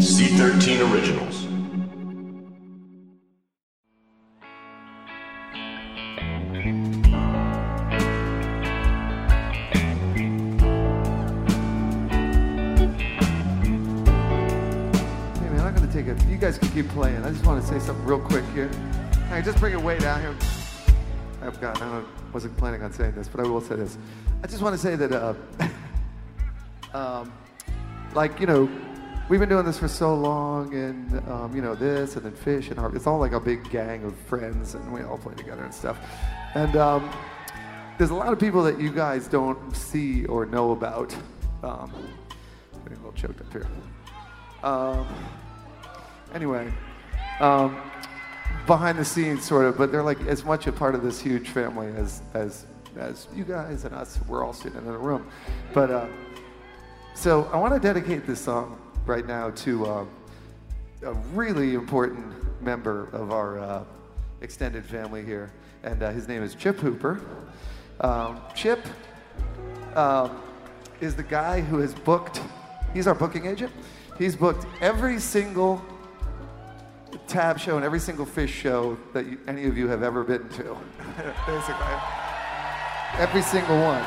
C13 Originals. Hey man, I'm gonna take it. You guys can keep playing. I just want to say something real quick here. Hey, just bring it way down here. I've got. I wasn't planning on saying this, but I will say this. I just want to say that, uh, um, like you know, we've been doing this for so long, and um, you know this, and then Phish, and our, it's all like a big gang of friends, and we all play together and stuff. And um, there's a lot of people that you guys don't see or know about. Um, getting a little choked up here. Um, anyway, um, behind the scenes, sort of, but they're like as much a part of this huge family as as as you guys and us. We're all sitting in a room, but uh, so I want to dedicate this song right now to uh, a really important member of our uh, extended family here, and uh, his name is Chip Hooper. Um, Chip um, is the guy who has booked. He's our booking agent. He's booked every single TAB show and every single Phish show that you, any of you have ever been to, basically. Every single one.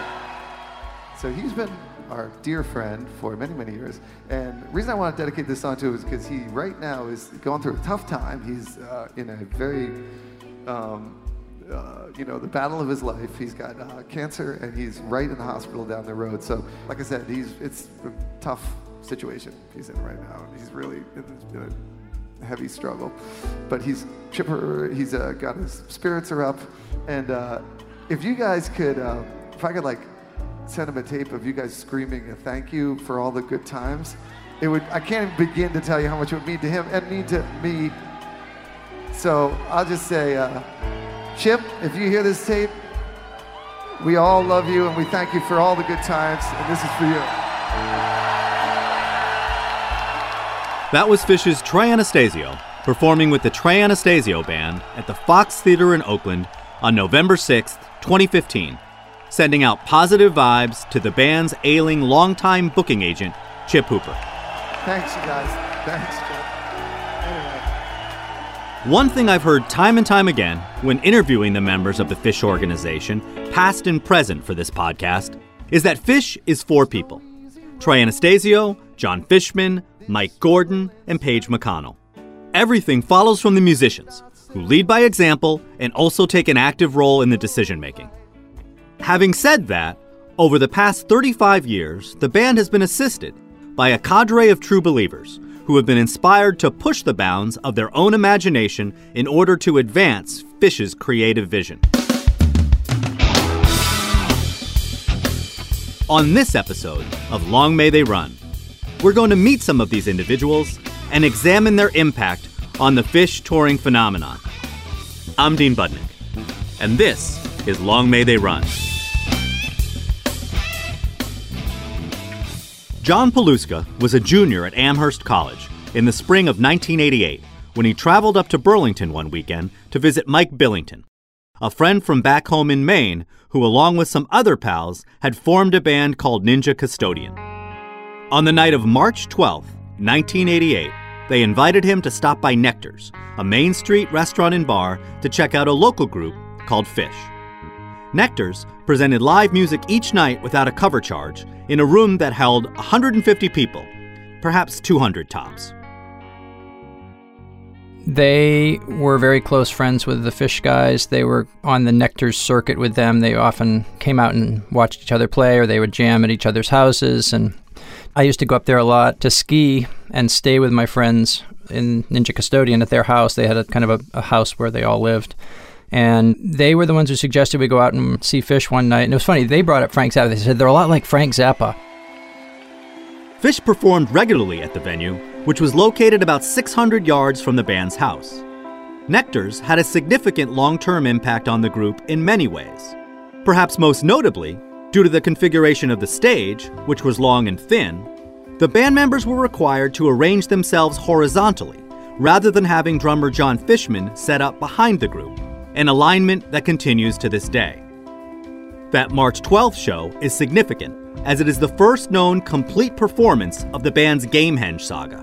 So he's been our dear friend for many, many years. And the reason I want to dedicate this song to him is because he right now is going through a tough time. He's uh, in a very, um, uh, you know, the battle of his life. He's got uh, cancer and he's right in the hospital down the road. So, like I said, he's it's a tough situation he's in right now. He's really in a heavy struggle, but he's chipper. He's uh, got his spirits are up, and uh, if you guys could, uh, if I could like send him a tape of you guys screaming a thank you for all the good times, it would. I can't even begin to tell you how much it would mean to him and mean to me. So I'll just say, uh, Chip, if you hear this tape, we all love you and we thank you for all the good times, and this is for you. That was Phish's Trey Anastasio performing with the Trey Anastasio Band at the Fox Theater in Oakland on November 6th, 2015, sending out positive vibes to the band's ailing longtime booking agent, Chip Hooper. Thanks, you guys. Thanks, Chip. Anyway. One thing I've heard time and time again when interviewing the members of the Phish organization, past and present for this podcast, is that Phish is four people Trey Anastasio, John Fishman, Mike Gordon, and Page McConnell. Everything follows from the musicians, who lead by example and also take an active role in the decision making. Having said that, over the past 35 years, the band has been assisted by a cadre of true believers who have been inspired to push the bounds of their own imagination in order to advance Phish's creative vision. On this episode of Long May They Run, we're going to meet some of these individuals and examine their impact on the Phish touring phenomenon. I'm Dean Budnick, and this is Long May They Run. John Paluska was a junior at Amherst College in the spring of 1988 when he traveled up to Burlington one weekend to visit Mike Billington, a friend from back home in Maine who, along with some other pals, had formed a band called Ninja Custodian. On the night of March 12, 1988, they invited him to stop by Nectar's, a Main Street restaurant and bar, to check out a local group called Phish. Nectar's presented live music each night without a cover charge in a room that held 150 people, perhaps 200 tops. They were very close friends with the Phish guys. They were on the Nectar's circuit with them. They often came out and watched each other play, or they would jam at each other's houses. And I used to go up there a lot to ski and stay with my friends in Ninja Custodian at their house. They had a kind of a, a house where they all lived. And they were the ones who suggested we go out and see Phish one night. And it was funny, they brought up Frank Zappa. They said they're a lot like Frank Zappa. Phish performed regularly at the venue, which was located about 600 yards from the band's house. Nectar's had a significant long term impact on the group in many ways. Perhaps most notably, due to the configuration of the stage, which was long and thin, the band members were required to arrange themselves horizontally rather than having drummer John Fishman set up behind the group, an alignment that continues to this day. That March 12th show is significant as it is the first known complete performance of the band's Gamehenge saga,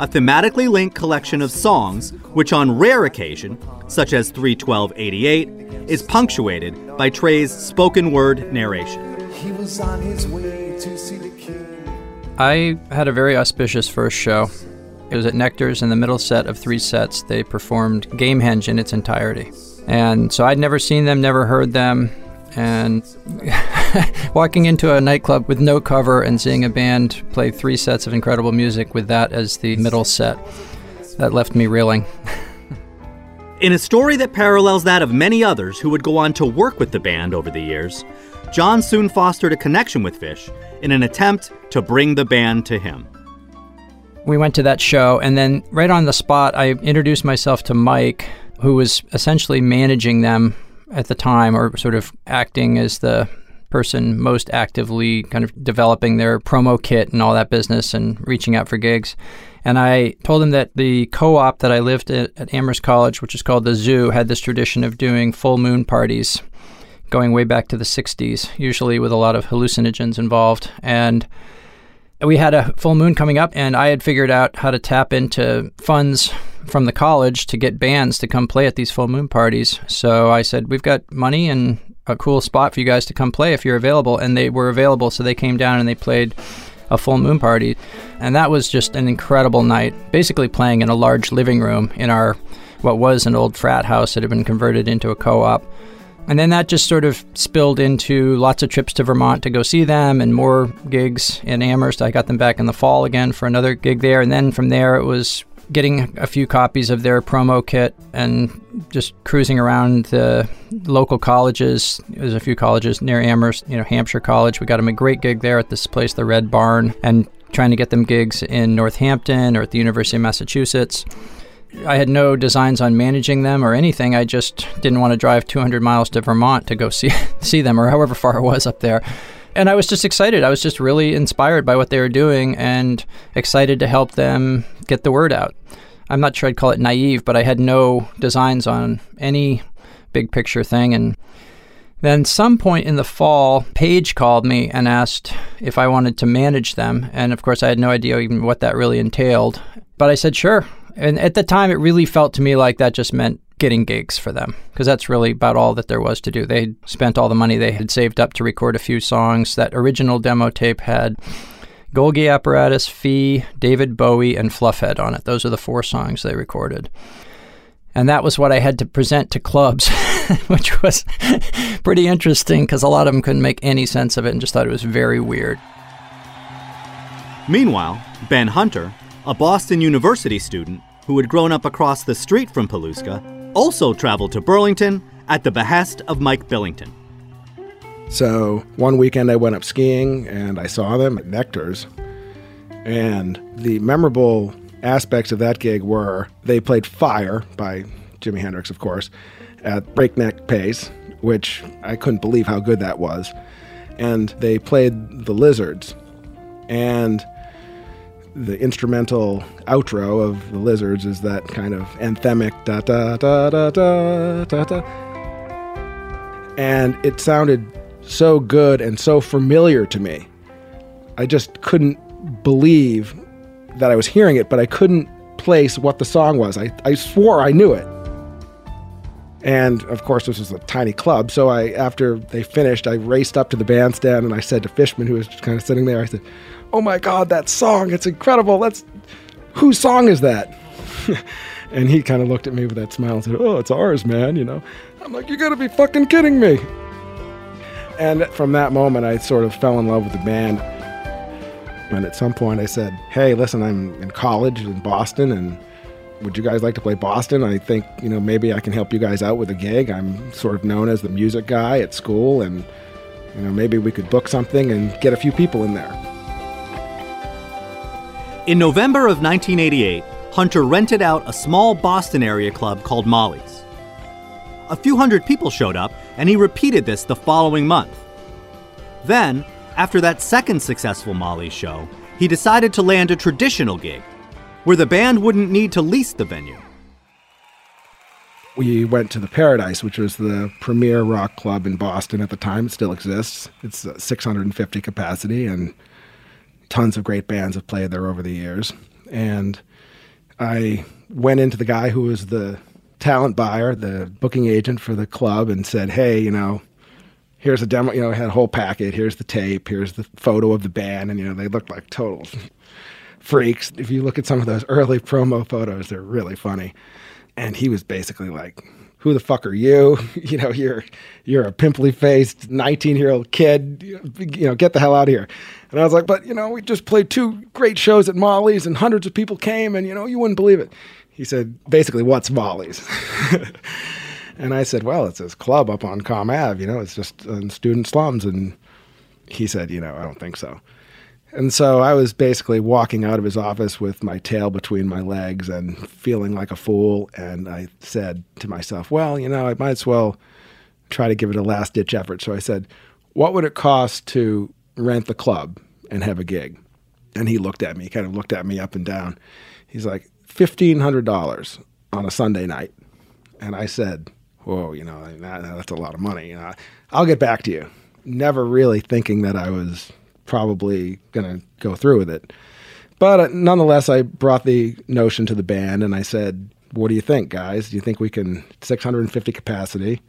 a thematically linked collection of songs which, on rare occasion, such as 31288, is punctuated by Trey's spoken word narration. He was on his way to see the king. I had a very auspicious first show. It was at Nectar's in the middle set of three sets. They performed Gamehenge in its entirety. And so I'd never seen them, never heard them. And walking into a nightclub with no cover and seeing a band play three sets of incredible music with that as the middle set, that left me reeling. In a story that parallels that of many others who would go on to work with the band over the years, John soon fostered a connection with Phish in an attempt to bring the band to him. We went to that show, and then right on the spot, I introduced myself to Mike, who was essentially managing them at the time, or sort of acting as the person most actively kind of developing their promo kit and all that business and reaching out for gigs. And I told him that the co op that I lived at, at Amherst College, which is called the Zoo, had this tradition of doing full moon parties going way back to the 60s, usually with a lot of hallucinogens involved. And we had a full moon coming up, and I had figured out how to tap into funds from the college to get bands to come play at these full moon parties. So I said, We've got money and a cool spot for you guys to come play if you're available. And they were available, so they came down and they played a full moon party. And that was just an incredible night, basically playing in a large living room in our what was an old frat house that had been converted into a co op. And then that just sort of spilled into lots of trips to Vermont to go see them and more gigs in Amherst. I got them back in the fall again for another gig there. And then from there, it was getting a few copies of their promo kit and just cruising around the local colleges. There's a few colleges near Amherst, you know, Hampshire College. We got them a great gig there at this place, the Red Barn, and trying to get them gigs in Northampton or at the University of Massachusetts. I had no designs on managing them or anything. I just didn't want to drive 200 miles to Vermont to go see see them or however far it was up there. And I was just excited. I was just really inspired by what they were doing and excited to help them get the word out. I'm not sure I'd call it naive, but I had no designs on any big picture thing and then some point in the fall, Paige called me and asked if I wanted to manage them. And of course, I had no idea even what that really entailed. But I said, sure. And at the time, it really felt to me like that just meant getting gigs for them because that's really about all that there was to do. They spent all the money they had saved up to record a few songs. That original demo tape had Golgi Apparatus, Fee, David Bowie, and Fluffhead on it. Those are the four songs they recorded. And that was what I had to present to clubs, which was pretty interesting because a lot of them couldn't make any sense of it and just thought it was very weird. Meanwhile, Ben Hunter, a Boston University student who had grown up across the street from Paluska, also traveled to Burlington at the behest of Mike Billington. So one weekend I went up skiing and I saw them at Nectar's. And the memorable aspects of that gig were they played Fire by Jimi Hendrix, of course, at breakneck pace, which I couldn't believe how good that was. And they played The Lizards. And the instrumental outro of the Lizards is that kind of anthemic da da da da da da da. And it sounded so good and so familiar to me. I just couldn't believe that I was hearing it, but I couldn't place what the song was. I, I swore I knew it. And of course, this was a tiny club. So I, after they finished, I raced up to the bandstand and I said to Fishman, who was just kind of sitting there, I said, "Oh my God, that song! It's incredible! That's whose song is that?" and he kind of looked at me with that smile and said, "Oh, it's ours, man." You know, I'm like, "You got to be fucking kidding me!" And from that moment, I sort of fell in love with the band. And at some point, I said, "Hey, listen, I'm in college in Boston, and would you guys like to play Boston? I think you know maybe I can help you guys out with a gig. I'm sort of known as the music guy at school, and you know maybe we could book something and get a few people in there." In November of 1988, Hunter rented out a small Boston area club called Molly's. A few hundred people showed up, and he repeated this the following month. Then, after that second successful Molly's show, he decided to land a traditional gig, where the band wouldn't need to lease the venue. we went to the Paradise, which was the premier rock club in Boston at the time. It still exists. It's uh, 650 capacity, and tons of great bands have played there over the years. And I went into the guy who was the talent buyer, the booking agent for the club, and said, "Hey, you know." Here's a demo, you know, I had a whole packet. Here's the tape. Here's the photo of the band. And, you know, they looked like total freaks. If you look at some of those early promo photos, they're really funny and he was basically like who the fuck are you? You know you're you're a pimply faced 19 year old kid. You know get the hell out of here. And i was like but you know we just played two great shows at molly's and hundreds of people came and you know you wouldn't believe it. He said basically what's molly's? And i said well it's this club up on com ave you know it's just in student slums. And he said you know i don't think so and so I was basically walking out of his office with my tail between my legs and feeling like a fool. And I said to myself, well, you know, I might as well try to give it a last ditch effort. So I said, what would it cost to rent the club and have a gig? And he looked at me, kind of looked at me up and down. He's like, $1,500 on a Sunday night. And I said, whoa, you know, that, that's a lot of money. Know, I'll get back to you. Never really thinking that I was probably going to go through with it. But uh, nonetheless, I brought the notion to the band and I said, "What do you think, guys? Do you think we can 650 capacity?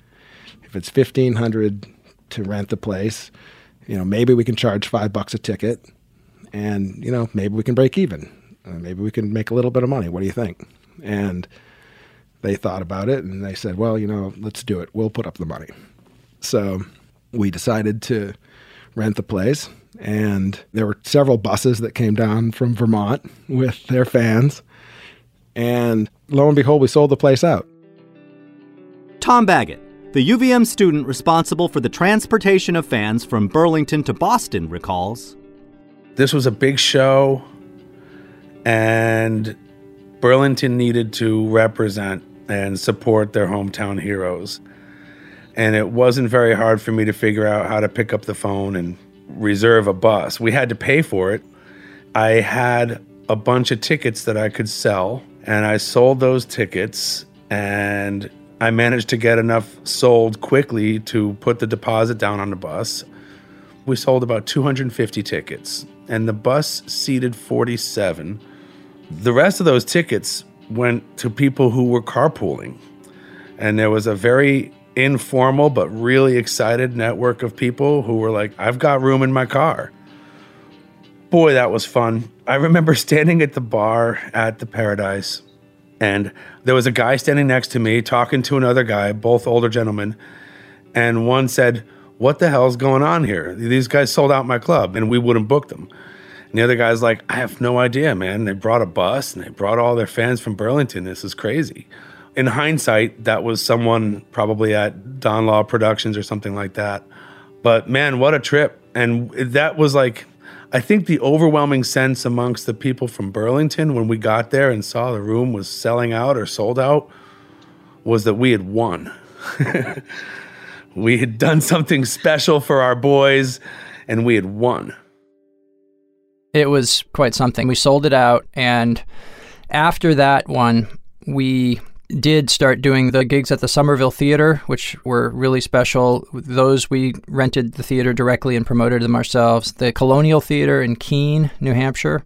If it's 1500 to rent the place, you know, maybe we can charge 5 bucks a ticket and, you know, maybe we can break even. Uh, maybe we can make a little bit of money. What do you think?" And they thought about it and they said, "Well, you know, let's do it. We'll put up the money." So, we decided to rent the place and there were several buses that came down from Vermont with their fans. And lo and behold, we sold the place out. Tom Baggett, the UVM student responsible for the transportation of fans from Burlington to Boston, recalls This was a big show, and Burlington needed to represent and support their hometown heroes. And it wasn't very hard for me to figure out how to pick up the phone and reserve a bus. We had to pay for it. I had a bunch of tickets that I could sell, and I sold those tickets, and I managed to get enough sold quickly to put the deposit down on the bus. We sold about 250 tickets, and the bus seated 47. The rest of those tickets went to people who were carpooling. And there was a very informal but really excited network of people who were like, I've got room in my car. Boy, that was fun. I remember standing at the bar at the Paradise, and there was a guy standing next to me talking to another guy, both older gentlemen. And one said, What the hell's going on here? These guys sold out my club and we wouldn't book them. And the other guy's like, I have no idea, man. They brought a bus and they brought all their fans from Burlington. This is crazy in hindsight, that was someone probably at Don Law Productions or something like that. But man, what a trip. And that was like, I think the overwhelming sense amongst the people from Burlington when we got there and saw the room was selling out or sold out was that we had won. we had done something special for our boys and we had won. It was quite something. We sold it out. And after that one, we did start doing the gigs at the Somerville Theater, which were really special. Those we rented the theater directly and promoted them ourselves. The Colonial Theater in Keene, New Hampshire.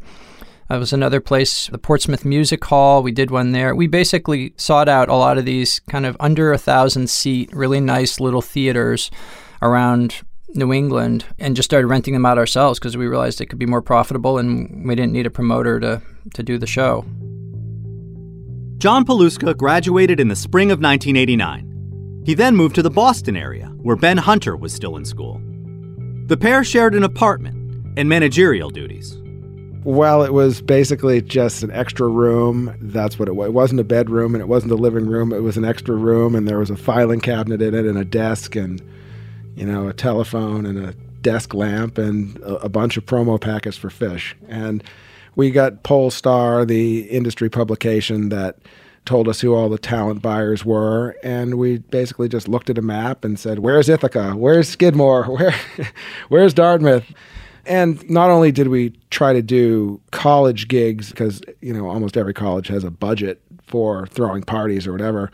That was another place. The Portsmouth Music Hall, we did one there. We basically sought out a lot of these kind of under a thousand seat, really nice little theaters around New England and just started renting them out ourselves because we realized it could be more profitable and we didn't need a promoter to, to do the show. John Paluska graduated in the spring of 1989. He then moved to the Boston area, where Ben Hunter was still in school. The pair shared an apartment and managerial duties. Well, it was basically just an extra room. That's what it was. It wasn't a bedroom and it wasn't a living room. It was an extra room, and there was a filing cabinet in it, and a desk, and you know, a telephone, and a desk lamp, and a, a bunch of promo packets for Phish. And We got Pollstar, the industry publication that told us who all the talent buyers were, and we basically just looked at a map and said, "Where's Ithaca? Where's Skidmore? Where, where's Dartmouth?" And not only did we try to do college gigs because you know almost every college has a budget for throwing parties or whatever,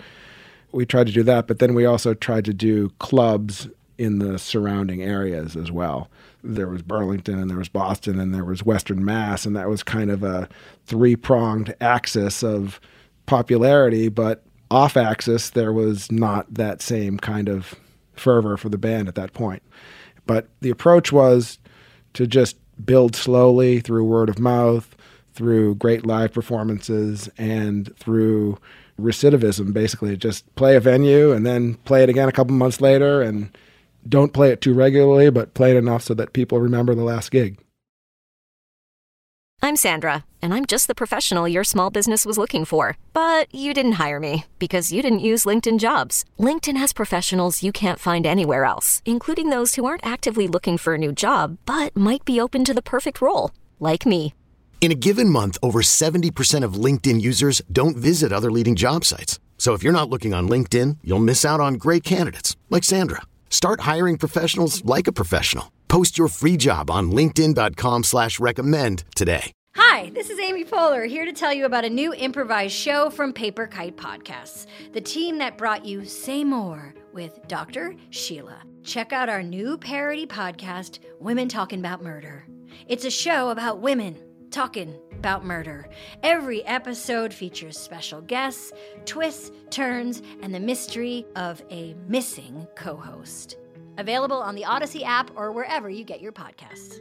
we tried to do that, but then we also tried to do clubs in the surrounding areas as well. There was Burlington and there was Boston and there was Western Mass, and that was kind of a three pronged axis of popularity, but off axis, there was not that same kind of fervor for the band at that point. But the approach was to just build slowly through word of mouth, through great live performances, and through recidivism basically. Just play a venue and then play it again a couple months later and don't play it too regularly, but play it enough so that people remember the last gig. I'm Sandra, and I'm just the professional your small business was looking for. But you didn't hire me because you didn't use LinkedIn jobs. LinkedIn has professionals you can't find anywhere else, including those who aren't actively looking for a new job but might be open to the perfect role, like me. In a given month, over 70% of LinkedIn users don't visit other leading job sites. So if you're not looking on LinkedIn, you'll miss out on great candidates like Sandra. Start hiring professionals like a professional. Post your free job on linkedin.com slash recommend today. Hi, this is Amy Poehler here to tell you about a new improvised show from Paper Kite Podcasts, the team that brought you Say More with Dr. Sheila. Check out our new parody podcast, Women Talking About Murder. It's a show about women talking about murder. Every episode features special guests, twists, turns, and the mystery of a missing co host. Available on the Odyssey app or wherever you get your podcasts.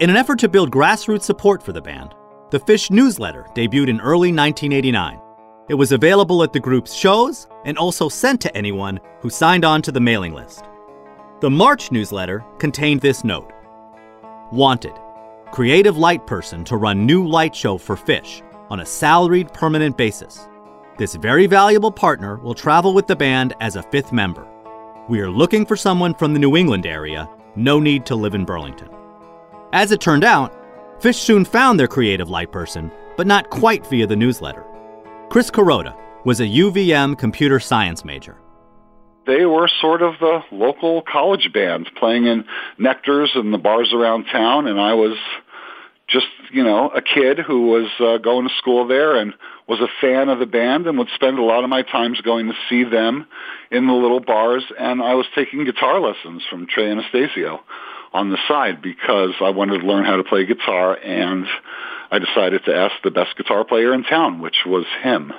In an effort to build grassroots support for the band, the Phish newsletter debuted in early 1989. It was available at the group's shows and also sent to anyone who signed on to the mailing list. The March newsletter contained this note Wanted, creative light person to run new light show for Phish on a salaried permanent basis. This very valuable partner will travel with the band as a fifth member. We are looking for someone from the New England area, no need to live in Burlington. As it turned out, Phish soon found their creative light person, but not quite via the newsletter. Chris Kuroda was a UVM computer science major. They were sort of the local college band playing in Nectar's and the bars around town, and I was just, you know, a kid who was uh, going to school there and was a fan of the band and would spend a lot of my times going to see them in the little bars, and I was taking guitar lessons from Trey Anastasio on the side because I wanted to learn how to play guitar and I decided to ask the best guitar player in town, which was him.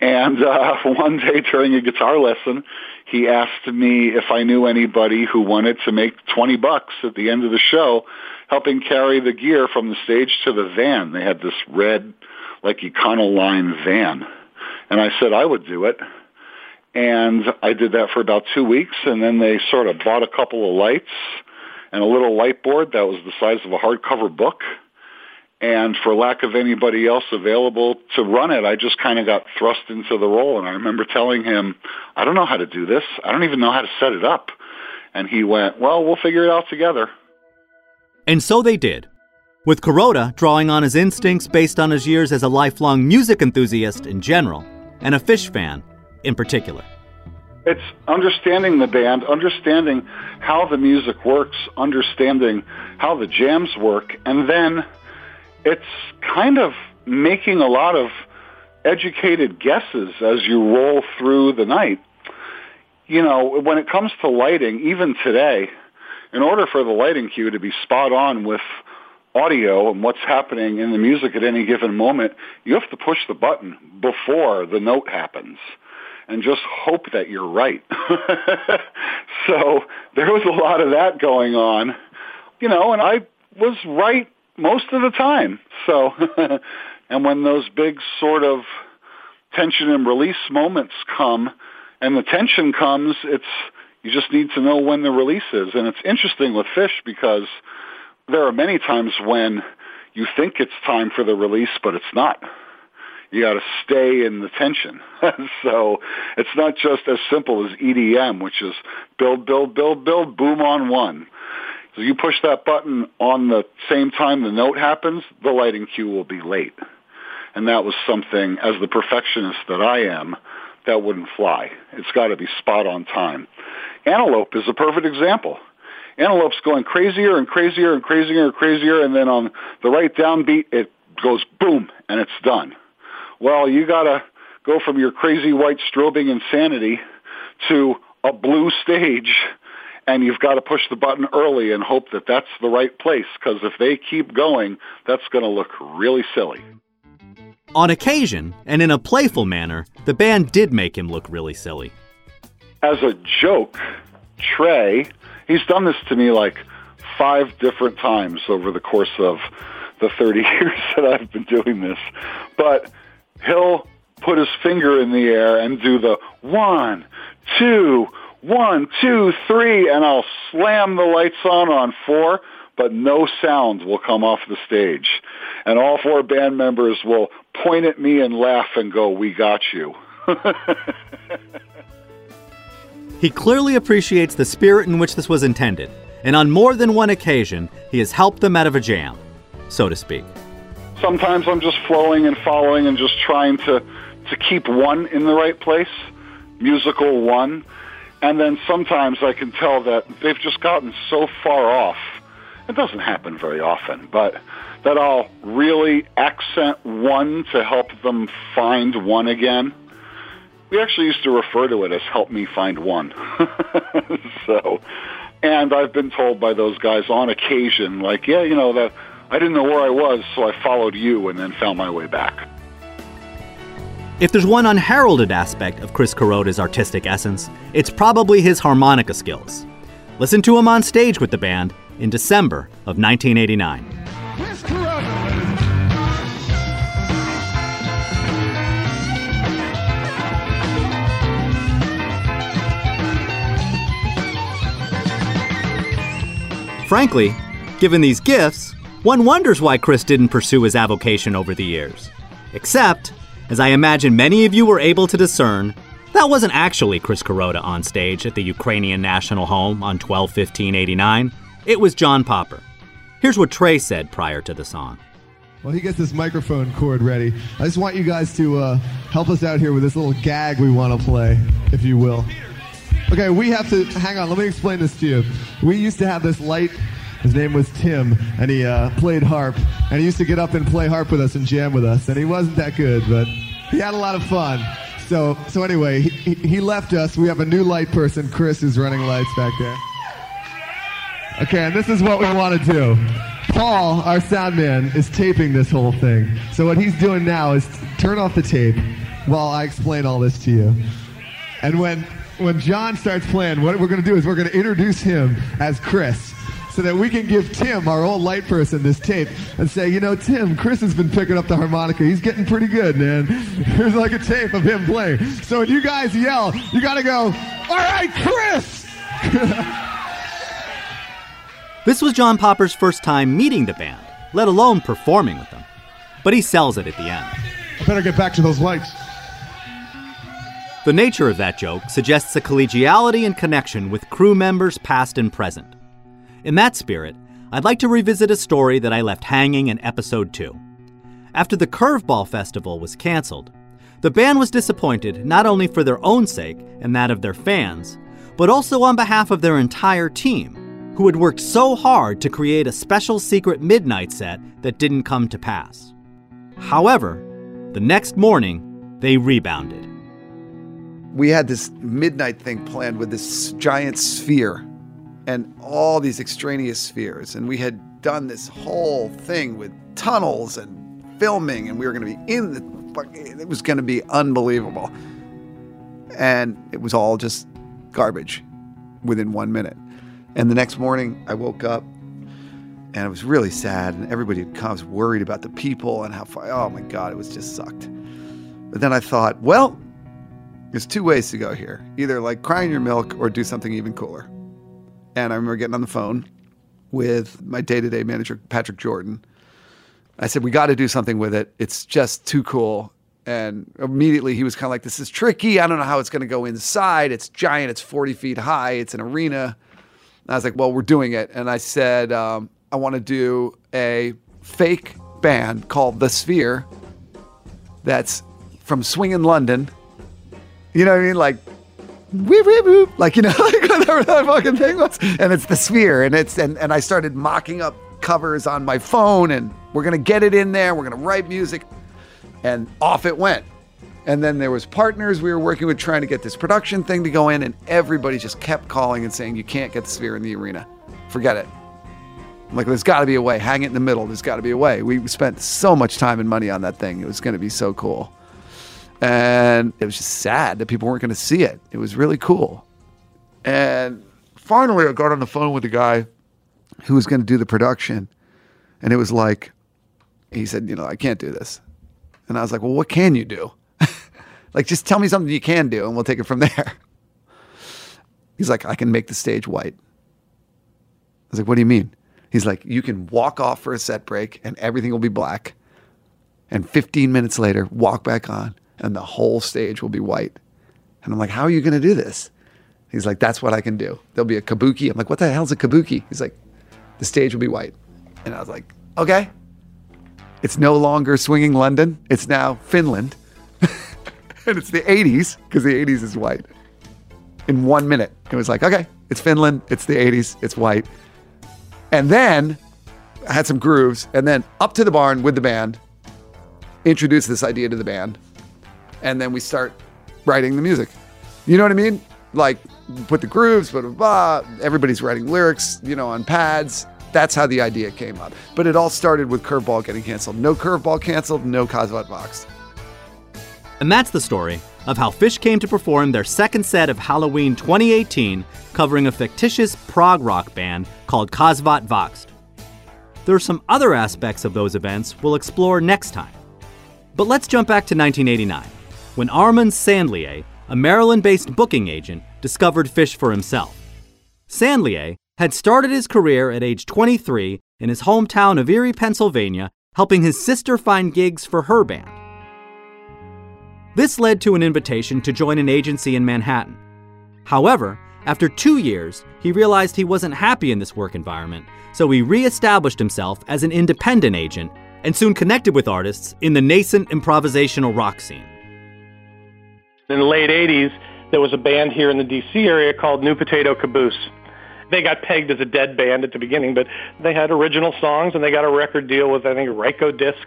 And uh, one day during a guitar lesson, he asked me if I knew anybody who wanted to make 20 bucks at the end of the show helping carry the gear from the stage to the van. They had this red, like Econoline van. And I said I would do it. And I did that for about two weeks, and then they sort of bought a couple of lights and a little light board that was the size of a hardcover book. And for lack of anybody else available to run it, I just kind of got thrust into the role. And I remember telling him, I don't know how to do this. I don't even know how to set it up. And he went, well, we'll figure it out together. And so they did, with Kuroda drawing on his instincts based on his years as a lifelong music enthusiast in general and a Phish fan in particular. It's understanding the band, understanding how the music works, understanding how the jams work, and then it's kind of making a lot of educated guesses as you roll through the night. You know, when it comes to lighting, even today, in order for the lighting cue to be spot on with audio and what's happening in the music at any given moment, you have to push the button before the note happens and just hope that you're right. so there was a lot of that going on, you know, and I was right most of the time. So, and when those big sort of tension and release moments come, and the tension comes, it's you just need to know when the release is. And it's interesting with Phish because there are many times when you think it's time for the release, but it's not. you got to stay in the tension. so it's not just as simple as EDM, which is build, build, build, build, boom on one. So you push that button on the same time the note happens, the lighting cue will be late. And that was something, as the perfectionist that I am, that wouldn't fly. It's got to be spot on time. Antelope is a perfect example. Antelope's going crazier and crazier and crazier and crazier, and then on the right downbeat, it goes boom, and it's done. Well, you got to go from your crazy white strobing insanity to a blue stage and you've got to push the button early and hope that that's the right place because if they keep going, that's going to look really silly. On occasion, and in a playful manner, the band did make him look really silly. As a joke, Trey, he's done this to me like five different times over the course of the 30 years that I've been doing this. But he'll put his finger in the air and do the one, two, one, two, three, and I'll slam the lights on on four, but no sound will come off the stage. And all four band members will point at me and laugh and go, we got you. he clearly appreciates the spirit in which this was intended, and on more than one occasion, he has helped them out of a jam, so to speak. Sometimes I'm just flowing and following and just trying to, to keep one in the right place, musical one. And then sometimes I can tell that they've just gotten so far off. It doesn't happen very often, but that I'll really accent one to help them find one again. We actually used to refer to it as help me find one. so, and I've been told by those guys on occasion, like, yeah, you know, that I didn't know where I was, so I followed you and then found my way back. If there's one unheralded aspect of Chris Kuroda's artistic essence, it's probably his harmonica skills. Listen to him on stage with the band in December of 1989. Chris Frankly, given these gifts, one wonders why Chris didn't pursue his avocation over the years. Except, as I imagine many of you were able to discern, that wasn't actually Chris Kuroda on stage at the Ukrainian National Home on 12 15 89. It was John Popper. Here's what Trey said prior to the song. Well, he gets this microphone cord ready. I just want you guys to uh, help us out here with this little gag we want to play, if you will. Okay, we have to hang on. Let me explain this to you. We used to have this light. His name was Tim, and he uh, played harp. And he used to get up and play harp with us and jam with us. And he wasn't that good, but he had a lot of fun. So, so anyway, he, he left us. We have a new light person, Chris, who's running lights back there. Okay, and this is what we want to do. Paul, our sound man, is taping this whole thing. So what he's doing now is turn off the tape while I explain all this to you. And when when John starts playing, what we're going to do is we're going to introduce him as Chris so that we can give Tim, our old light person, this tape and say, you know, Tim, Chris has been picking up the harmonica. He's getting pretty good, man. Here's like a tape of him playing. So when you guys yell, you got to go, all right, Chris! this was John Popper's first time meeting the band, let alone performing with them. But he sells it at the end. I better get back to those lights. The nature of that joke suggests a collegiality and connection with crew members past and present. In that spirit, I'd like to revisit a story that I left hanging in episode 2. After the Curveball Festival was canceled, the band was disappointed not only for their own sake and that of their fans, but also on behalf of their entire team, who had worked so hard to create a special secret midnight set that didn't come to pass. However, the next morning, they rebounded. We had this midnight thing planned with this giant sphere and all these extraneous spheres. And we had done this whole thing with tunnels and filming, and we were going to be in the. It was going to be unbelievable. And it was all just garbage within one minute. And the next morning, I woke up and it was really sad. And everybody had come, I was worried about the people and how far, oh my God, it was just sucked. But then I thought, well, there's two ways to go here either like cry in your milk or do something even cooler. And I remember getting on the phone with my day to day manager, Patrick Jordan. I said, We got to do something with it. It's just too cool. And immediately he was kind of like, This is tricky. I don't know how it's going to go inside. It's giant. It's 40 feet high. It's an arena. And I was like, Well, we're doing it. And I said, um, I want to do a fake band called The Sphere that's from Swingin' London. You know what I mean? Like, whoop, whoop, whoop. like you know, like whatever that fucking thing was. And it's the sphere, and it's and and I started mocking up covers on my phone, and we're gonna get it in there. We're gonna write music, and off it went. And then there was partners we were working with trying to get this production thing to go in, and everybody just kept calling and saying, "You can't get the sphere in the arena. Forget it." I'm like, there's got to be a way. Hang it in the middle. There's got to be a way. We spent so much time and money on that thing. It was going to be so cool. And it was just sad that people weren't going to see it. It was really cool. And finally, I got on the phone with the guy who was going to do the production. And it was like, he said, you know, I can't do this. And I was like, well, what can you do? like, just tell me something you can do and we'll take it from there. He's like, I can make the stage white. I was like, what do you mean? He's like, you can walk off for a set break and everything will be black. And 15 minutes later, walk back on and the whole stage will be white. And I'm like, how are you going to do this? He's like, that's what I can do. There'll be a kabuki. I'm like, what the hell's a kabuki? He's like, the stage will be white. And I was like, okay. It's no longer swinging London. It's now Finland. and it's the 80s because the 80s is white. In one minute, it was like, okay, it's Finland. It's the 80s. It's white. And then I had some grooves, and then up to the barn with the band, introduce this idea to the band, and then we start writing the music. You know what I mean? Like put the grooves, blah, blah, blah. Everybody's writing lyrics, you know, on pads. That's how the idea came up. But it all started with Curveball getting canceled. No Curveball canceled, no Kasvot Växt. And that's the story of how Phish came to perform their second set of Halloween 2018, covering a fictitious prog rock band called Kasvot Växt. There are some other aspects of those events we'll explore next time. But let's jump back to 1989, when Armand Sandlier, a Maryland based booking agent, discovered Phish for himself. Sandlier had started his career at age 23 in his hometown of Erie, Pennsylvania, helping his sister find gigs for her band. This led to an invitation to join an agency in Manhattan. However, after two years, he realized he wasn't happy in this work environment, so he re established himself as an independent agent and soon connected with artists in the nascent improvisational rock scene. In the late 80s, there was a band here in the DC area called New Potato Caboose. They got pegged as a dead band at the beginning, but they had original songs and they got a record deal with, I think, Rykodisc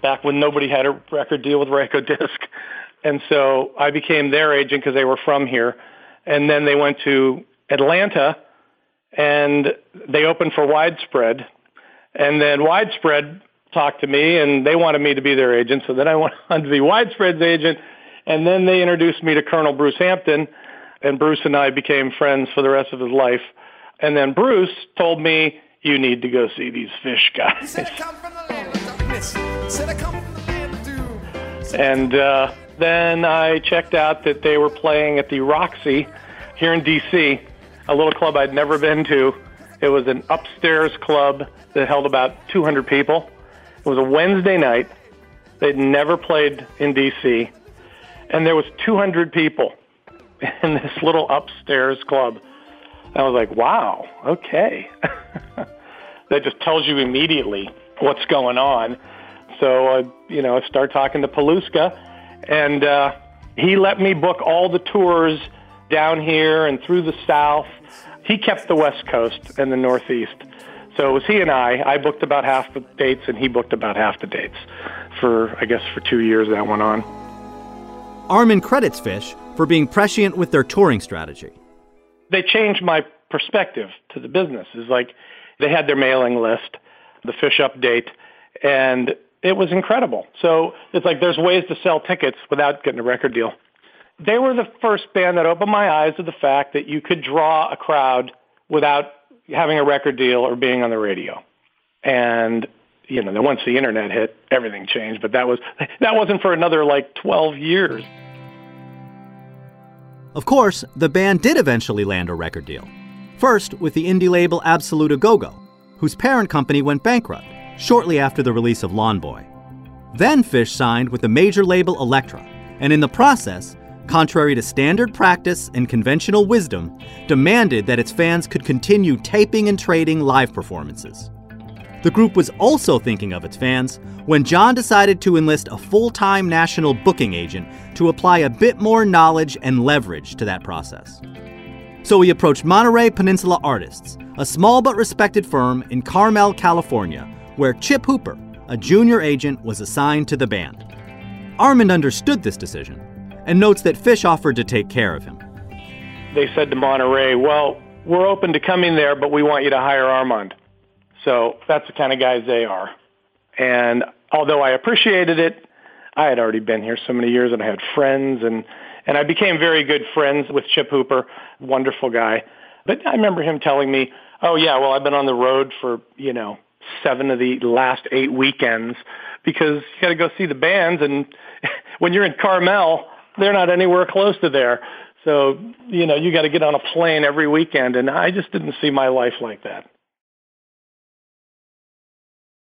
back when nobody had a record deal with Rykodisc. And so I became their agent because they were from here. And then they went to Atlanta and they opened for Widespread. And then Widespread talked to me and they wanted me to be their agent. So then I went on to be Widespread's agent. And then they introduced me to Colonel Bruce Hampton. And Bruce and I became friends for the rest of his life. And then Bruce told me, you need to go see these Phish guys. And uh, then I checked out that they were playing at the Roxy here in D.C., a little club I'd never been to. It was an upstairs club that held about 200 people. It was a Wednesday night. They'd never played in D.C., and there was 200 people in this little upstairs club. And I was like, wow, okay. that just tells you immediately what's going on. So, uh, you know, I start talking to Paluska, and uh, he let me book all the tours down here and through the South. He kept the West Coast and the Northeast. So it was he and I. I booked about half the dates, and he booked about half the dates for, I guess, for two years that went on. Armand credits Phish for being prescient with their touring strategy. They changed my perspective to the business. Is like they had their mailing list, the Phish update, and it was incredible. So it's like there's ways to sell tickets without getting a record deal. They were the first band that opened my eyes to the fact that you could draw a crowd without having a record deal or being on the radio. And you know, once the internet hit, everything changed. But that was that wasn't for another like 12 years. Of course, the band did eventually land a record deal. First, with the indie label Absolute A Go Go, whose parent company went bankrupt shortly after the release of Lawn Boy. Then Phish signed with the major label Elektra, and in the process, contrary to standard practice and conventional wisdom, demanded that its fans could continue taping and trading live performances. The group was also thinking of its fans when John decided to enlist a full time national booking agent to apply a bit more knowledge and leverage to that process. So he approached Monterey Peninsula Artists, a small but respected firm in Carmel, California, where Chip Hooper, a junior agent, was assigned to the band. Armand understood this decision and notes that Phish offered to take care of him. They said to Monterey, Well, we're open to coming there, but we want you to hire Armand. So that's the kind of guys they are. And although I appreciated it, I had already been here so many years and I had friends and, and I became very good friends with Chip Hooper, wonderful guy. But I remember him telling me, oh yeah, well I've been on the road for, you know, seven of the last eight weekends because you got to go see the bands and when you're in Carmel, they're not anywhere close to there. So, you know, you got to get on a plane every weekend and I just didn't see my life like that.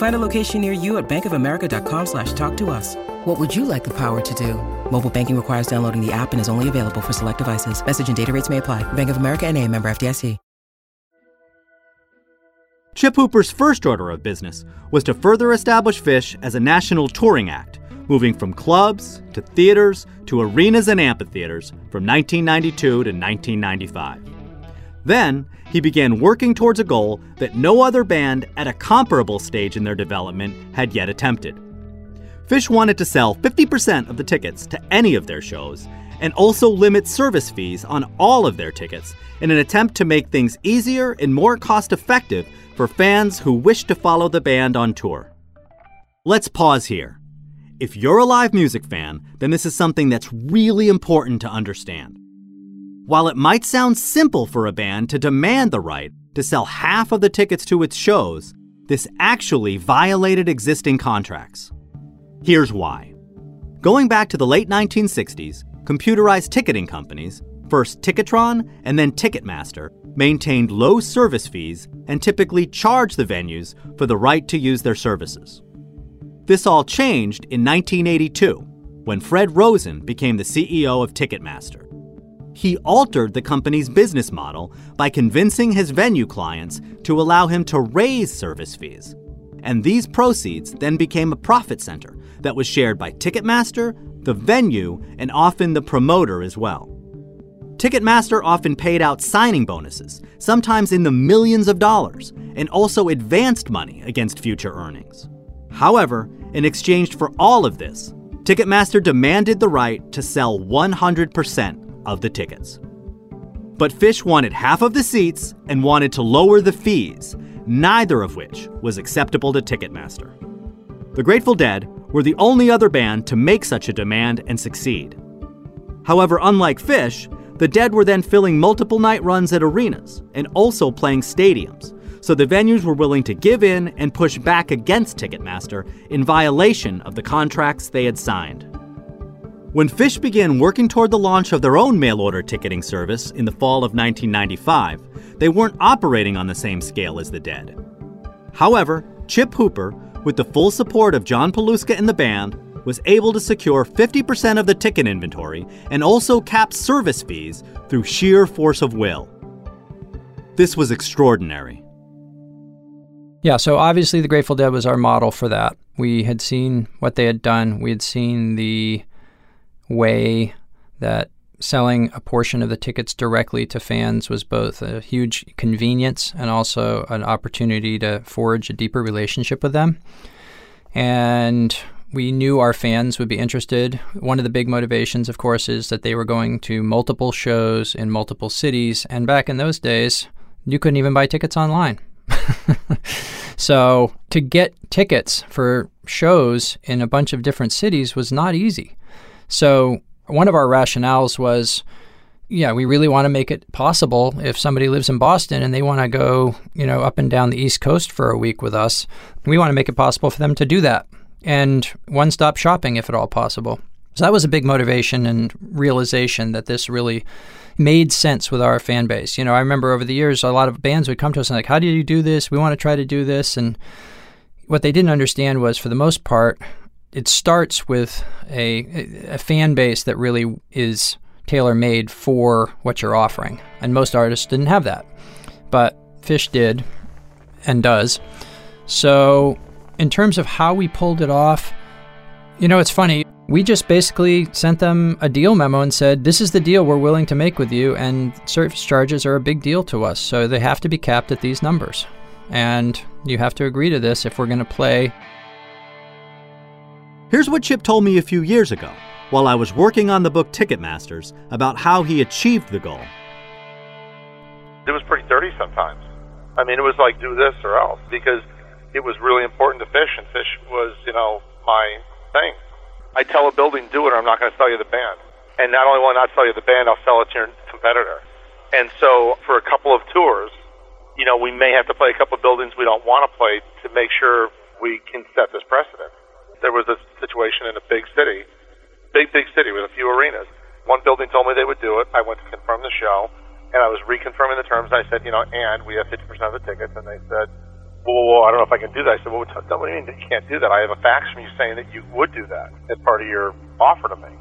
Find a location near you at bankofamerica.com slash talk to us. What would you like the power to do? Mobile banking requires downloading the app and is only available for select devices. Message and data rates may apply. Bank of America and a member FDIC. Chip Hooper's first order of business was to further establish Phish as a national touring act, moving from clubs to theaters to arenas and amphitheaters from 1992 to 1995. Then, he began working towards a goal that no other band at a comparable stage in their development had yet attempted. Phish wanted to sell 50% of the tickets to any of their shows and also limit service fees on all of their tickets in an attempt to make things easier and more cost effective for fans who wish to follow the band on tour. Let's pause here. If you're a live music fan, then this is something that's really important to understand. While it might sound simple for a band to demand the right to sell half of the tickets to its shows, this actually violated existing contracts. Here's why. Going back to the late 1960s, computerized ticketing companies, first Ticketron and then Ticketmaster, maintained low service fees and typically charged the venues for the right to use their services. This all changed in 1982 when Fred Rosen became the CEO of Ticketmaster. He altered the company's business model by convincing his venue clients to allow him to raise service fees. And these proceeds then became a profit center that was shared by Ticketmaster, the venue, and often the promoter as well. Ticketmaster often paid out signing bonuses, sometimes in the millions of dollars, and also advanced money against future earnings. However, in exchange for all of this, Ticketmaster demanded the right to sell 100% of the tickets. But Phish wanted half of the seats and wanted to lower the fees, neither of which was acceptable to Ticketmaster. The Grateful Dead were the only other band to make such a demand and succeed. However, unlike Phish, the Dead were then filling multiple night runs at arenas and also playing stadiums, so the venues were willing to give in and push back against Ticketmaster in violation of the contracts they had signed. When Phish began working toward the launch of their own mail order ticketing service in the fall of 1995, they weren't operating on the same scale as the Dead. However, Chip Hooper, with the full support of John Paluska and the band, was able to secure 50% of the ticket inventory and also cap service fees through sheer force of will. This was extraordinary. Yeah, so obviously the Grateful Dead was our model for that. We had seen what they had done. We had seen the way that selling a portion of the tickets directly to fans was both a huge convenience and also an opportunity to forge a deeper relationship with them. And we knew our fans would be interested. One of the big motivations, of course, is that they were going to multiple shows in multiple cities. And back in those days, you couldn't even buy tickets online. so to get tickets for shows in a bunch of different cities was not easy. So one of our rationales was yeah, we really want to make it possible if somebody lives in Boston and they want to go, you know, up and down the East Coast for a week with us. We want to make it possible for them to do that and one-stop shopping if at all possible. So that was a big motivation and realization that this really made sense with our fan base. You know, I remember over the years a lot of bands would come to us and like, "How do you do this? We want to try to do this." And what they didn't understand was for the most part, it starts with a, a fan base that really is tailor made for what you're offering. And most artists didn't have that. But Phish did and does. So, in terms of how we pulled it off, you know, it's funny. We just basically sent them a deal memo and said, This is the deal we're willing to make with you, and service charges are a big deal to us. So they have to be capped at these numbers. And you have to agree to this if we're going to play Here's what Chip told me a few years ago while I was working on the book Ticketmasters about how he achieved the goal. It was pretty dirty sometimes. I mean, it was like do this or else because it was really important to Phish, and Phish was, you know, my thing. I tell a building, do it, or I'm not going to sell you the band. And not only will I not sell you the band, I'll sell it to your competitor. And so for a couple of tours, you know, we may have to play a couple of buildings we don't want to play to make sure we can set this precedent there was a situation in a big city, big, big city with a few arenas. One building told me they would do it. I went to confirm the show, and I was reconfirming the terms. I said, you know, and we have 50% of the tickets. And they said, whoa, whoa, whoa I don't know if I can do that. I said, well, what do you mean you can't do that? I have a fax from you saying that you would do that as part of your offer to me.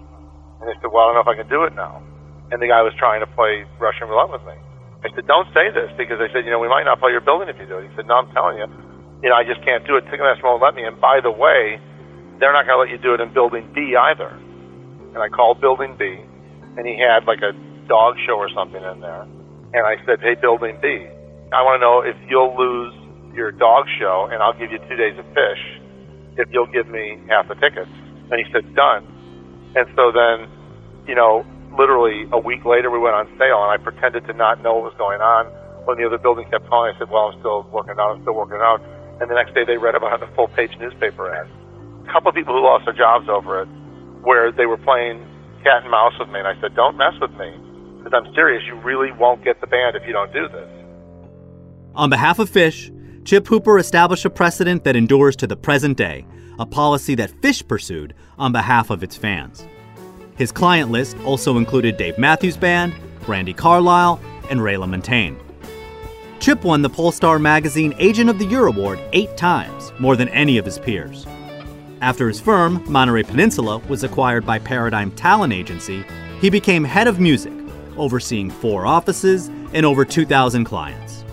And they said, well, I don't know if I can do it now. And the guy was trying to play Russian roulette with me. I said, don't say this because I said, you know, we might not play your building if you do it. He said, no, I'm telling you, you know, I just can't do it. Ticketmaster won't let me. And by the way, they're not going to let you do it in building B either. And I called building B, and he had like a dog show or something in there. And I said, hey, building B, I want to know if you'll lose your dog show, and I'll give you two days of Phish if you'll give me half the tickets. And he said, done. And so then, you know, literally a week later, we went on sale, and I pretended to not know what was going on. When the other building kept calling, I said, well, I'm still working out, I'm still working out. And the next day, they read about it in a full page newspaper ad couple of people who lost their jobs over it, where they were playing cat and mouse with me, and I said, "Don't mess with me, because I'm serious. You really won't get the band if you don't do this." On behalf of Phish, Chip Hooper established a precedent that endures to the present day, a policy that Phish pursued on behalf of its fans. His client list also included Dave Matthews Band, Brandi Carlile, and Ray LaMontagne. Chip won the Pollstar Magazine Agent of the Year award eight times, more than any of his peers. After his firm, Monterey Peninsula, was acquired by Paradigm Talent Agency, he became head of music, overseeing four offices and over 2,000 clients.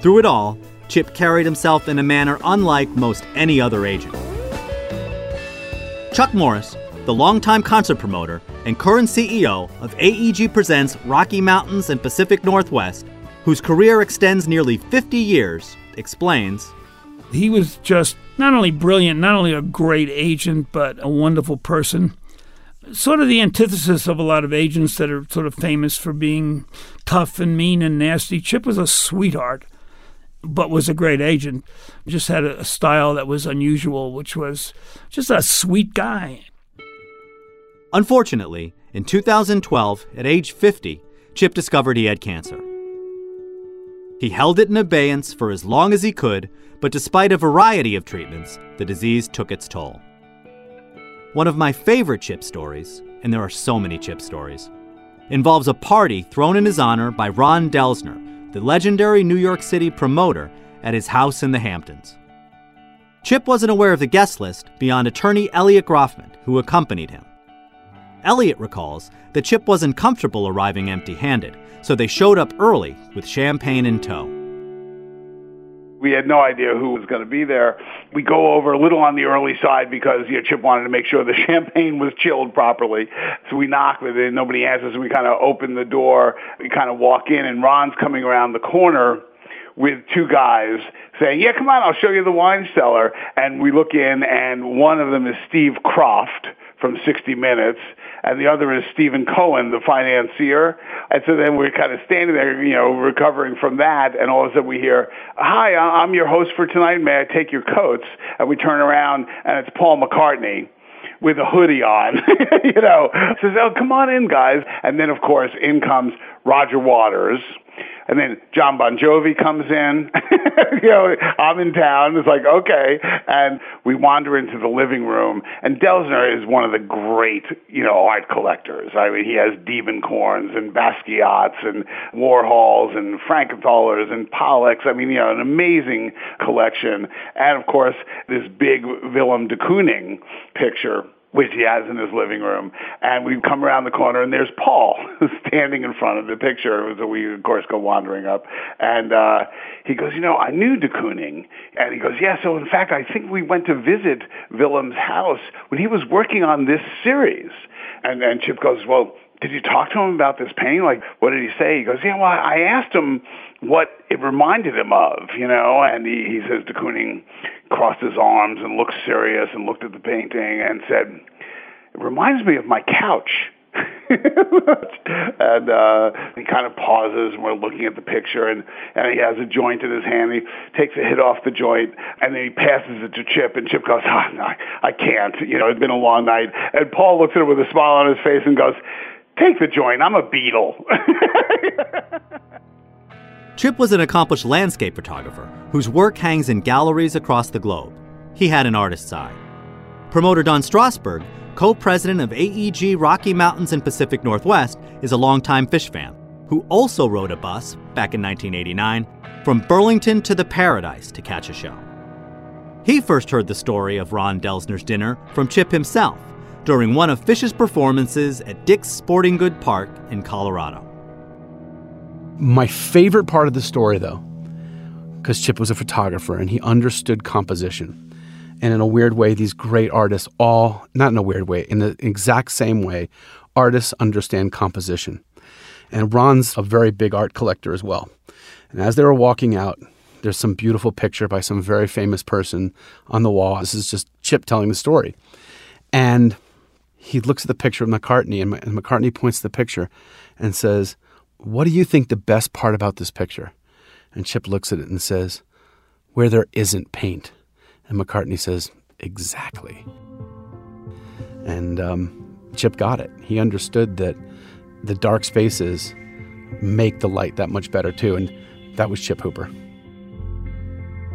Through it all, Chip carried himself in a manner unlike most any other agent. Chuck Morris, the longtime concert promoter and current CEO of AEG Presents Rocky Mountains and Pacific Northwest, whose career extends nearly 50 years, explains He was just not only brilliant, not only a great agent, but a wonderful person. Sort of the antithesis of a lot of agents that are sort of famous for being tough and mean and nasty. Chip was a sweetheart, but was a great agent. Just had a style that was unusual, which was just a sweet guy. Unfortunately, in 2012, at age 50, Chip discovered he had cancer. He held it in abeyance for as long as he could, but despite a variety of treatments, the disease took its toll. One of my favorite Chip stories, and there are so many Chip stories, involves a party thrown in his honor by Ron Delsner, the legendary New York City promoter, at his house in the Hamptons. Chip wasn't aware of the guest list beyond attorney Elliot Groffman, who accompanied him. Elliot recalls that Chip wasn't comfortable arriving empty handed, so they showed up early with champagne in tow. We had no idea who was going to be there. We go over a little on the early side because you know, Chip wanted to make sure the champagne was chilled properly. So we knock with it, nobody answers. We kind of open the door. We kind of walk in, and Ron's coming around the corner with two guys saying, "Yeah, come on, I'll show you the wine cellar." And we look in, and one of them is Steve Kroft from 60 Minutes, and the other is Stephen Cohen, the financier. And so then we're kind of standing there, you know, recovering from that, and all of a sudden we hear, "Hi, I'm your host for tonight. May I take your coats?" And we turn around, and it's Paul McCartney with a hoodie on, you know, says, "Oh, come on in, guys." And then, of course, in comes Roger Waters. And then Jon Bon Jovi comes in. you know, I'm in town. It's like, okay. And we wander into the living room. And Delsner is one of the great, you know, art collectors. I mean, he has Diebenkorns and Basquiat's and Warhols and Frankenthalers and Pollocks. I mean, you know, an amazing collection. And of course, this big Willem de Kooning picture which he has in his living room. And we come around the corner, and there's Paul standing in front of the picture. So we, of course, go wandering up. And uh, he goes, you know, I knew de Kooning. And he goes, yeah, so in fact, I think we went to visit Willem's house when he was working on this series. And, and Chip goes, well, did you talk to him about this painting? Like, what did he say? He goes, yeah, well, I asked him what it reminded him of, you know, and he, he says de Kooning crossed his arms and looked serious and looked at the painting and said, it reminds me of my couch. and uh, he kind of pauses, and we're looking at the picture, and, and he has a joint in his hand. He takes a hit off the joint, and then he passes it to Chip, and Chip goes, oh, no, I can't. You know, it's been a long night. And Paul looks at him with a smile on his face and goes, take the joint. I'm a Beatle. Chip was an accomplished landscape photographer whose work hangs in galleries across the globe. He had an artist's eye. Promoter Don Strasberg, co president of AEG Rocky Mountains and Pacific Northwest, is a longtime Phish fan who also rode a bus back in 1989 from Burlington to the Paradise to catch a show. He first heard the story of Ron Delsner's dinner from Chip himself during one of Phish's performances at Dick's Sporting Good Park in Colorado. My favorite part of the story, though, because Chip was a photographer and he understood composition. And in a weird way, these great artists all, not in a weird way, in the exact same way, artists understand composition. And Ron's a very big art collector as well. And as they were walking out, there's some beautiful picture by some very famous person on the wall. This is just Chip telling the story. And he looks at the picture of McCartney, and McCartney points to the picture and says, What do you think the best part about this picture? And Chip looks at it and says, Where there isn't paint. And McCartney says, Exactly. And um, Chip got it. He understood that the dark spaces make the light that much better, too. And that was Chip Hooper.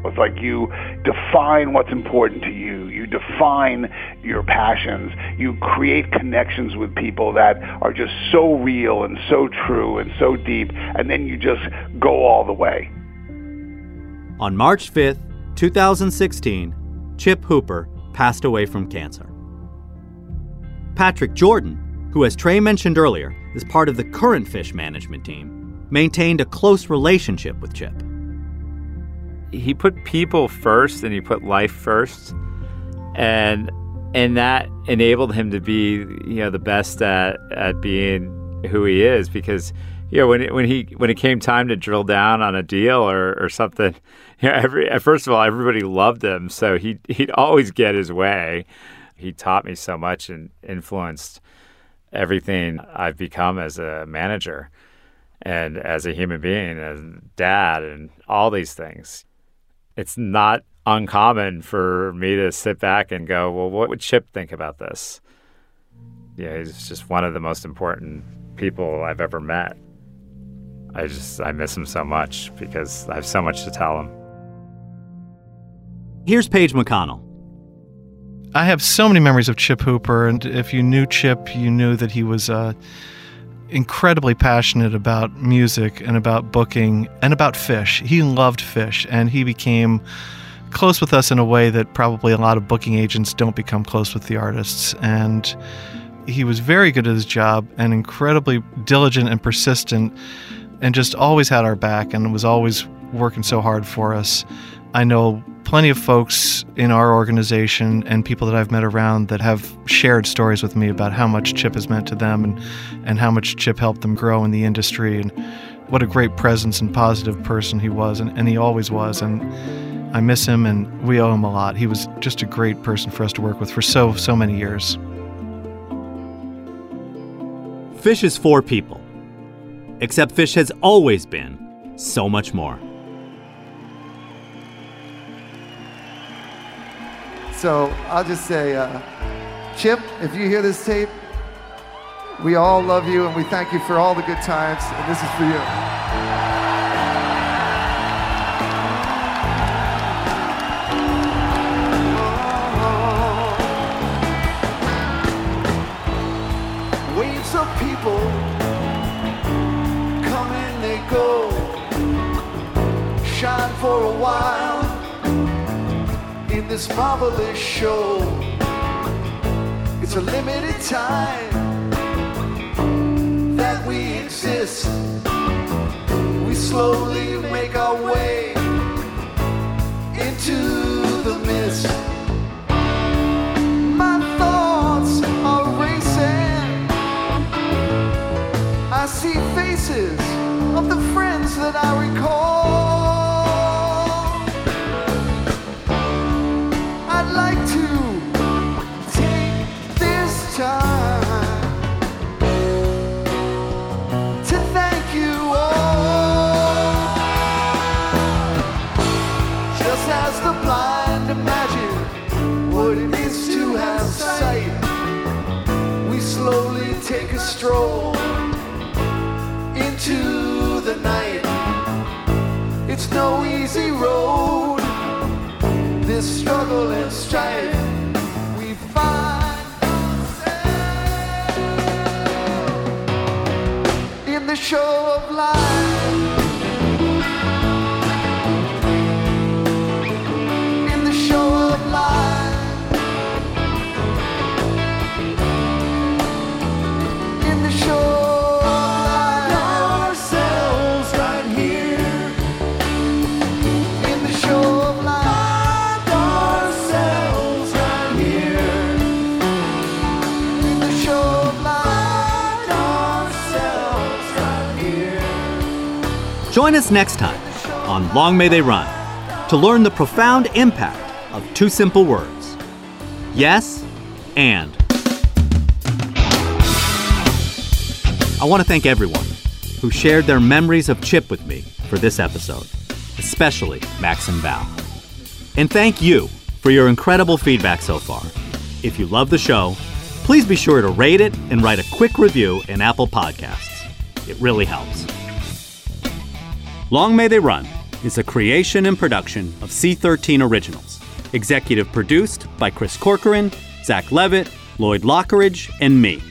It's like you define what's important to you. You define your passions. You create connections with people that are just so real and so true and so deep, and then you just go all the way. On March 5th, 2016, Chip Hooper passed away from cancer. Patrick Jordan, who, as Trey mentioned earlier, is part of the current Phish management team, maintained a close relationship with Chip. He put people first and he put life first. And and that enabled him to be, you know, the best at, at being who he is because you know, when it, when he when it came time to drill down on a deal or, or something, you know, every first of all, everybody loved him, so he he'd always get his way. He taught me so much and influenced everything I've become as a manager and as a human being, as dad, and all these things. It's not uncommon for me to sit back and go, "Well, what would Chip think about this?" Yeah, he's just one of the most important people I've ever met. I just I miss him so much because I have so much to tell him. Here's Page McConnell. I have so many memories of Chip Hooper, and if you knew Chip, you knew that he was uh, incredibly passionate about music and about booking and about Phish. He loved Phish and he became close with us in a way that probably a lot of booking agents don't become close with the artists. And he was very good at his job and incredibly diligent and persistent and just always had our back and was always working so hard for us. I know plenty of folks in our organization and people that I've met around that have shared stories with me about how much Chip has meant to them and, and how much Chip helped them grow in the industry and what a great presence and positive person he was and, and he always was and I miss him and we owe him a lot. He was just a great person for us to work with for so so many years. Fish is for people. Except Phish has always been so much more. So I'll just say, uh, Chip, if you hear this tape, we all love you and we thank you for all the good times, and this is for you. This marvelous show. It's a limited time that we exist. We slowly make our way into the mist. My thoughts are racing. I see faces of the friends that I recall. Show of life. Join us next time on Long May They Run to learn the profound impact of two simple words yes and. I want to thank everyone who shared their memories of Chip with me for this episode, especially Max and Val. And thank you for your incredible feedback so far. If you love the show, please be sure to rate it and write a quick review in Apple Podcasts. It really helps. Long May They Run is a creation and production of C13 Originals Executive produced by Chris Corcoran, Zach Levitt, Lloyd Lockridge, and me.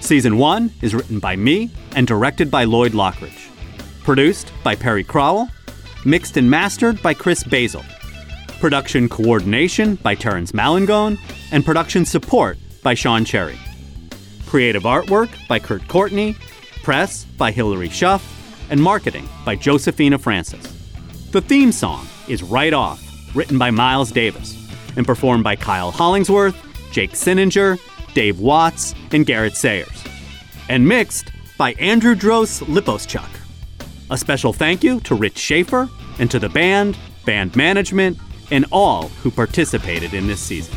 Season 1 is written by me and directed by Lloyd Lockridge. Produced by Perry Crowell. Mixed and mastered by Chris Basil. Production coordination by Terrence Malangone. And production support by Sean Cherry. Creative artwork by Kurt Courtney. Press by Hilary Schuff. And marketing by Josephina Francis. The theme song is Right Off, written by Miles Davis, and performed by Kyle Hollingsworth, Jake Cinninger, Dave Watts, and Garrett Sayers. And mixed by Andrew Dros Liposchuk. A special thank you to Rich Schaefer and to the band, band management, and all who participated in this season.